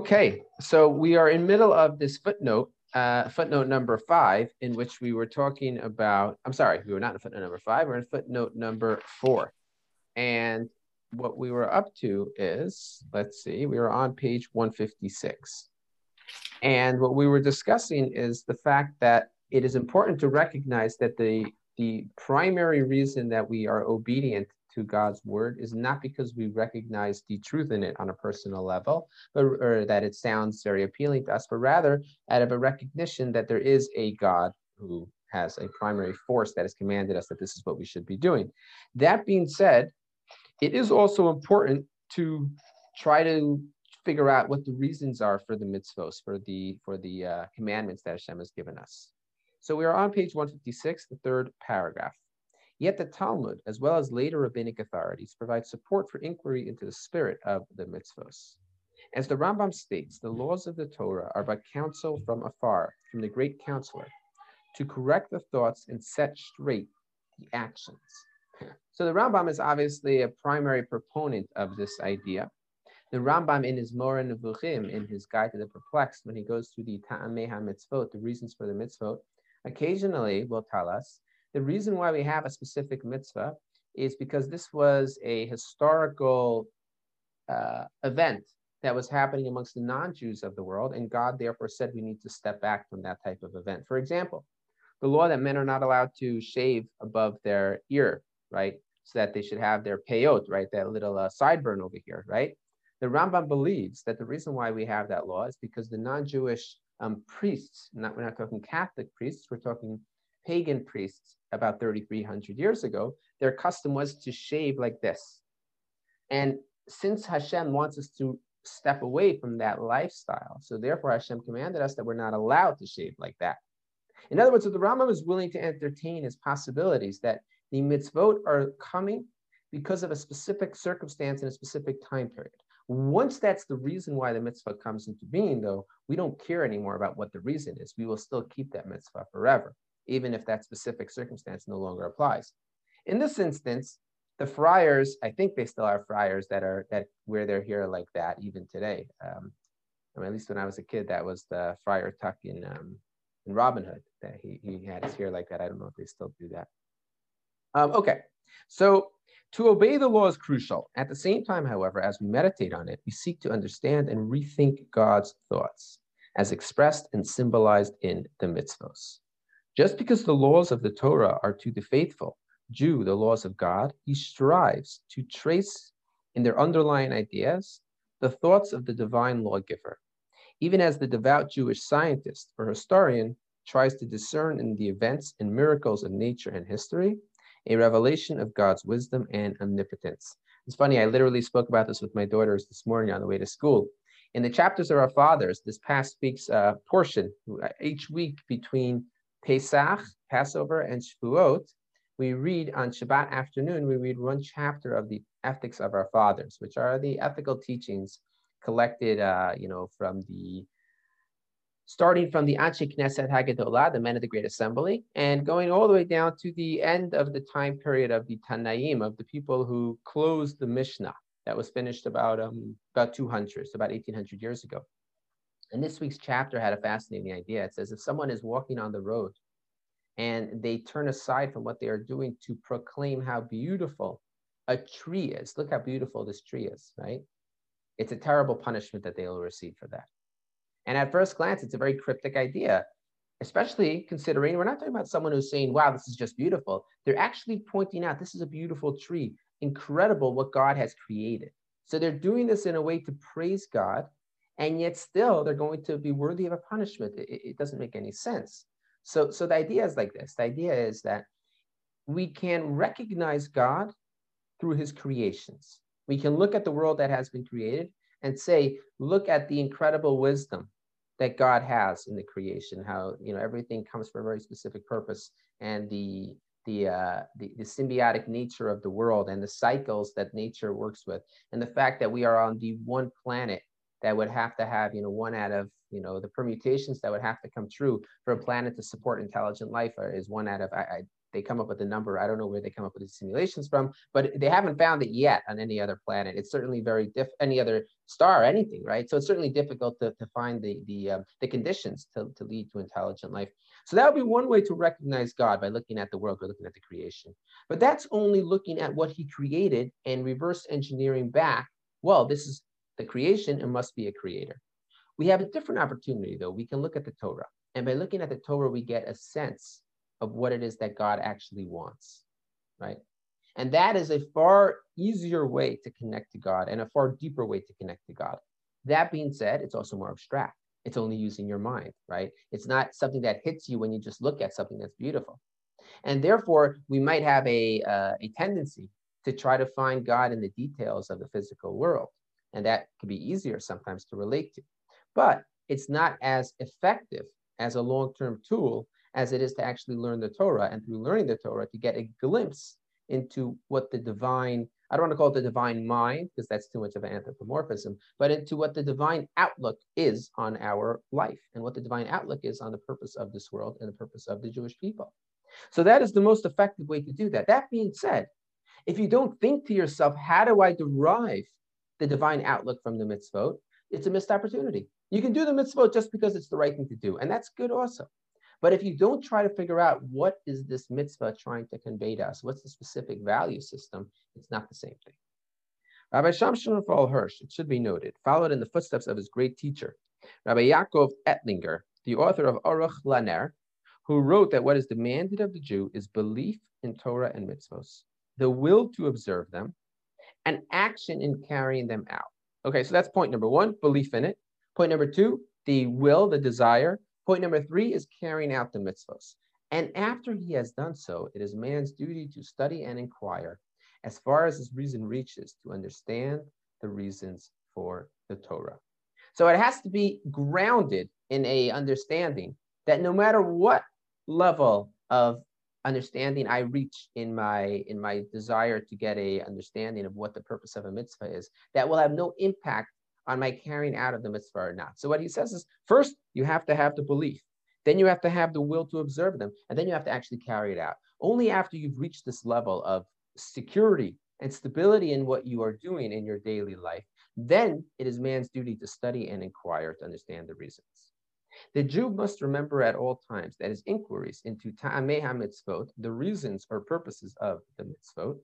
Okay, so we are in middle of this footnote, uh, footnote number five, in which we were talking about. I'm sorry, we were not in footnote number five. We're in footnote number four, and what we were up to is, let's see, we were on page 156, and what we were discussing is the fact that it is important to recognize that the the primary reason that we are obedient to God's word is not because we recognize the truth in it on a personal level, but or that it sounds very appealing to us, but rather out of a recognition that there is a God who has a primary force that has commanded us that this is what we should be doing. That being said, it is also important to try to figure out what the reasons are for the mitzvos, for the for the uh, commandments that Hashem has given us. So we are on page 156, the third paragraph. Yet the Talmud, as well as later rabbinic authorities, provide support for inquiry into the spirit of the mitzvos. As the Rambam states, the laws of the Torah are but counsel from afar, from the great counselor, to correct the thoughts and set straight the actions. So the Rambam is obviously a primary proponent of this idea. The Rambam in his Moreh Nevuchim, in his Guide to the Perplexed, when he goes through the Ta'amei HaMitzvot, the reasons for the mitzvot, occasionally will tell us the reason why we have a specific mitzvah is because this was a historical uh, event that was happening amongst the non-Jews of the world, and God therefore said we need to step back from that type of event. For example, the law that men are not allowed to shave above their ear, right? So that they should have their peyot, right? That little uh, sideburn over here, right? The Rambam believes that the reason why we have that law is because the non-Jewish um, priests, not, we're not talking Catholic priests, we're talking pagan priests about 3,300 years ago, their custom was to shave like this. And since Hashem wants us to step away from that lifestyle, so therefore Hashem commanded us that we're not allowed to shave like that. In other words, what the Rambam is willing to entertain is possibilities that the mitzvot are coming because of a specific circumstance in a specific time period. Once that's the reason why the mitzvah comes into being, though, we don't care anymore about what the reason is. We will still keep that mitzvah forever even if that specific circumstance no longer applies. In this instance, the friars, I think they still are friars that are that where they're here like that even today. Um, I mean, at least when I was a kid, that was the friar tuck in um, in Robin Hood that he, he had his hair like that. I don't know if they still do that. Um, okay, so to obey the law is crucial. At the same time, however, as we meditate on it, we seek to understand and rethink God's thoughts as expressed and symbolized in the mitzvos. Just because the laws of the Torah are to the faithful Jew the laws of God, he strives to trace in their underlying ideas the thoughts of the divine lawgiver, even as the devout Jewish scientist or historian tries to discern in the events and miracles of nature and history a revelation of God's wisdom and omnipotence. It's funny, I literally spoke about this with my daughters this morning on the way to school. In the chapters of our fathers, this past week's uh, portion, each week between Pesach, Passover, and Shavuot, we read on Shabbat afternoon, we read one chapter of the Ethics of Our Fathers, which are the ethical teachings collected, uh, you know, from the starting from the Anshe Knesset Hagadolah, the men of the Great Assembly, and going all the way down to the end of the time period of the Tanaim, of the people who closed the Mishnah that was finished about um, about 200, so about 1800 years ago. And this week's chapter had a fascinating idea. It says if someone is walking on the road and they turn aside from what they are doing to proclaim how beautiful a tree is, look how beautiful this tree is, right? It's a terrible punishment that they will receive for that. And at first glance, it's a very cryptic idea, especially considering we're not talking about someone who's saying, wow, this is just beautiful. They're actually pointing out this is a beautiful tree, incredible what God has created. So they're doing this in a way to praise God and yet still they're going to be worthy of a punishment. It, it, doesn't make any sense. So, so the idea is like this. The idea is that we can recognize God through his creations. We can look at the world that has been created and say, look at the incredible wisdom that God has in the creation, how you know everything comes for a very specific purpose, and the the, uh, the, the symbiotic nature of the world and the cycles that nature works with, and the fact that we are on the one planet that would have to have, you know, one out of, you know, the permutations that would have to come true for a planet to support intelligent life is one out of, I, I they come up with a number. I don't know where they come up with the simulations from, but they haven't found it yet on any other planet. It's certainly very diff any other star, anything, right? So it's certainly difficult to, to find the the uh, the conditions to, to lead to intelligent life. So that would be one way to recognize God by looking at the world, by looking at the creation. But that's only looking at what He created and reverse engineering back. Well, this is the creation and must be a creator. We have a different opportunity, though. We can look at the Torah. And by looking at the Torah, we get a sense of what it is that God actually wants, right? And that is a far easier way to connect to God and a far deeper way to connect to God. That being said, it's also more abstract. It's only using your mind, right? It's not something that hits you when you just look at something that's beautiful. And therefore, we might have a, uh, a tendency to try to find God in the details of the physical world. And that can be easier sometimes to relate to. But it's not as effective as a long term tool as it is to actually learn the Torah and through learning the Torah to get a glimpse into what the divine, I don't want to call it the divine mind because that's too much of an anthropomorphism, but into what the divine outlook is on our life and what the divine outlook is on the purpose of this world and the purpose of the Jewish people. So that is the most effective way to do that. That being said, if you don't think to yourself, how do I derive the divine outlook from the mitzvot? It's a missed opportunity. You can do the mitzvot just because it's the right thing to do, and that's good also. But if you don't try to figure out what is this mitzvah trying to convey to us, what's the specific value system, it's not the same thing. Rabbi Shimshon Raphael Hirsch, it should be noted, followed in the footsteps of his great teacher, Rabbi Yaakov Ettlinger, the author of Aruch LaNer, who wrote that what is demanded of the Jew is belief in Torah and mitzvos, the will to observe them, and action in carrying them out. Okay, so that's point number one, belief in it. Point number two, the will, the desire Point number three is carrying out the mitzvahs. And after he has done so, it is man's duty to study and inquire as far as his reason reaches to understand the reasons for the Torah. So it has to be grounded in a understanding that no matter what level of understanding I reach in my in my desire to get a understanding of what the purpose of a mitzvah is, that will have no impact on my carrying out of the mitzvah or not. So what he says is first you have to have the belief, then you have to have the will to observe them, and then you have to actually carry it out. Only after you've reached this level of security and stability in what you are doing in your daily life, then it is man's duty to study and inquire to understand the reasons. The Jew must remember at all times that his inquiries into ta'ameh mitzvot, the reasons or purposes of the mitzvot,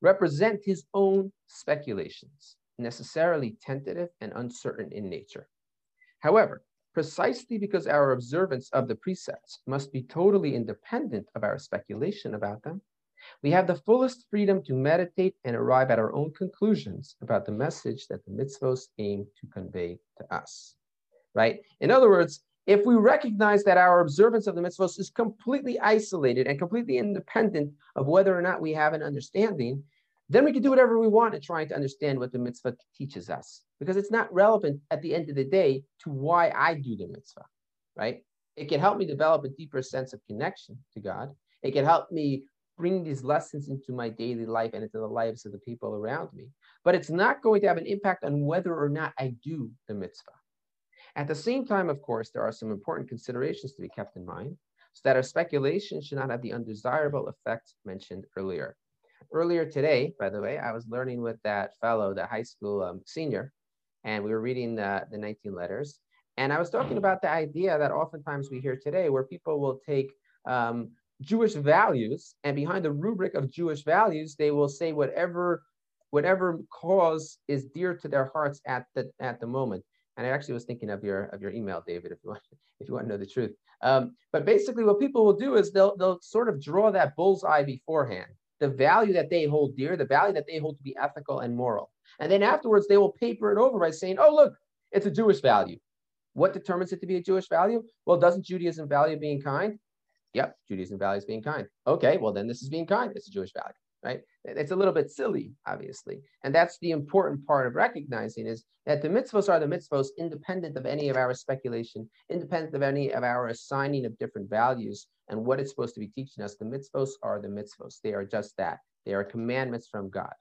represent his own speculations necessarily tentative and uncertain in nature. However, precisely because our observance of the precepts must be totally independent of our speculation about them, we have the fullest freedom to meditate and arrive at our own conclusions about the message that the mitzvos aim to convey to us. Right? In other words, if we recognize that our observance of the mitzvos is completely isolated and completely independent of whether or not we have an understanding, then we can do whatever we want in trying to understand what the mitzvah teaches us, because it's not relevant at the end of the day to why I do the mitzvah, right? It can help me develop a deeper sense of connection to God. It can help me bring these lessons into my daily life and into the lives of the people around me. But it's not going to have an impact on whether or not I do the mitzvah. At the same time, of course, there are some important considerations to be kept in mind so that our speculation should not have the undesirable effect mentioned earlier earlier today, by the way, I was learning with that fellow, the high school um, senior, and we were reading the, the 19 letters. And I was talking about the idea that oftentimes we hear today where people will take um, Jewish values and behind the rubric of Jewish values, they will say whatever whatever cause is dear to their hearts at the at the moment. And I actually was thinking of your of your email, David, if you want if you want to know the truth. Um, but basically, what people will do is they'll they'll sort of draw that bullseye beforehand the value that they hold dear, the value that they hold to be ethical and moral. And then afterwards, they will paper it over by saying, oh, look, it's a Jewish value. What determines it to be a Jewish value? Well, doesn't Judaism value being kind? Yep, Judaism values being kind. Okay, well, then this is being kind. It's a Jewish value, right? It's a little bit silly, obviously. And that's the important part of recognizing is that the mitzvos are the mitzvos independent of any of our speculation, independent of any of our assigning of different values and what it's supposed to be teaching us. The mitzvos are the mitzvos. They are just that. They are commandments from God.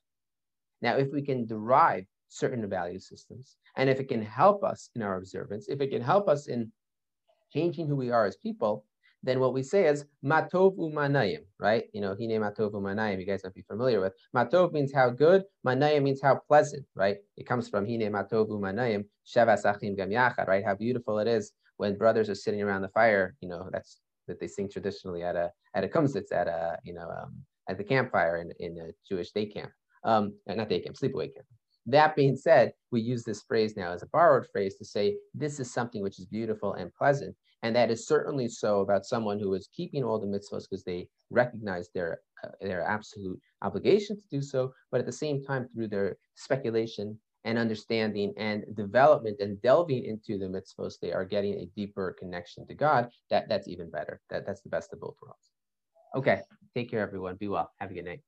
Now, if we can derive certain value systems, and if it can help us in our observance, if it can help us in changing who we are as people, then what we say is matov umanayim, right? You know, hine matov umanayim, you guys might be familiar with. Matov means how good, manayim means how pleasant, right? It comes from hine matov umanayim, shavas gam yachad, right? How beautiful it is when brothers are sitting around the fire, you know, that's that they sing traditionally at a at a kumsitz, at a, you know, um, at the campfire in, in a Jewish day camp. Um, not day camp, sleepaway camp. That being said, we use this phrase now as a borrowed phrase to say this is something which is beautiful and pleasant. And that is certainly so about someone who is keeping all the mitzvahs because they recognize their, uh, their absolute obligation to do so, but at the same time, through their speculation and understanding and development and delving into the mitzvahs, they are getting a deeper connection to God. That, that's even better. That, that's the best of both worlds. Okay, take care, everyone. Be well. Have a good night.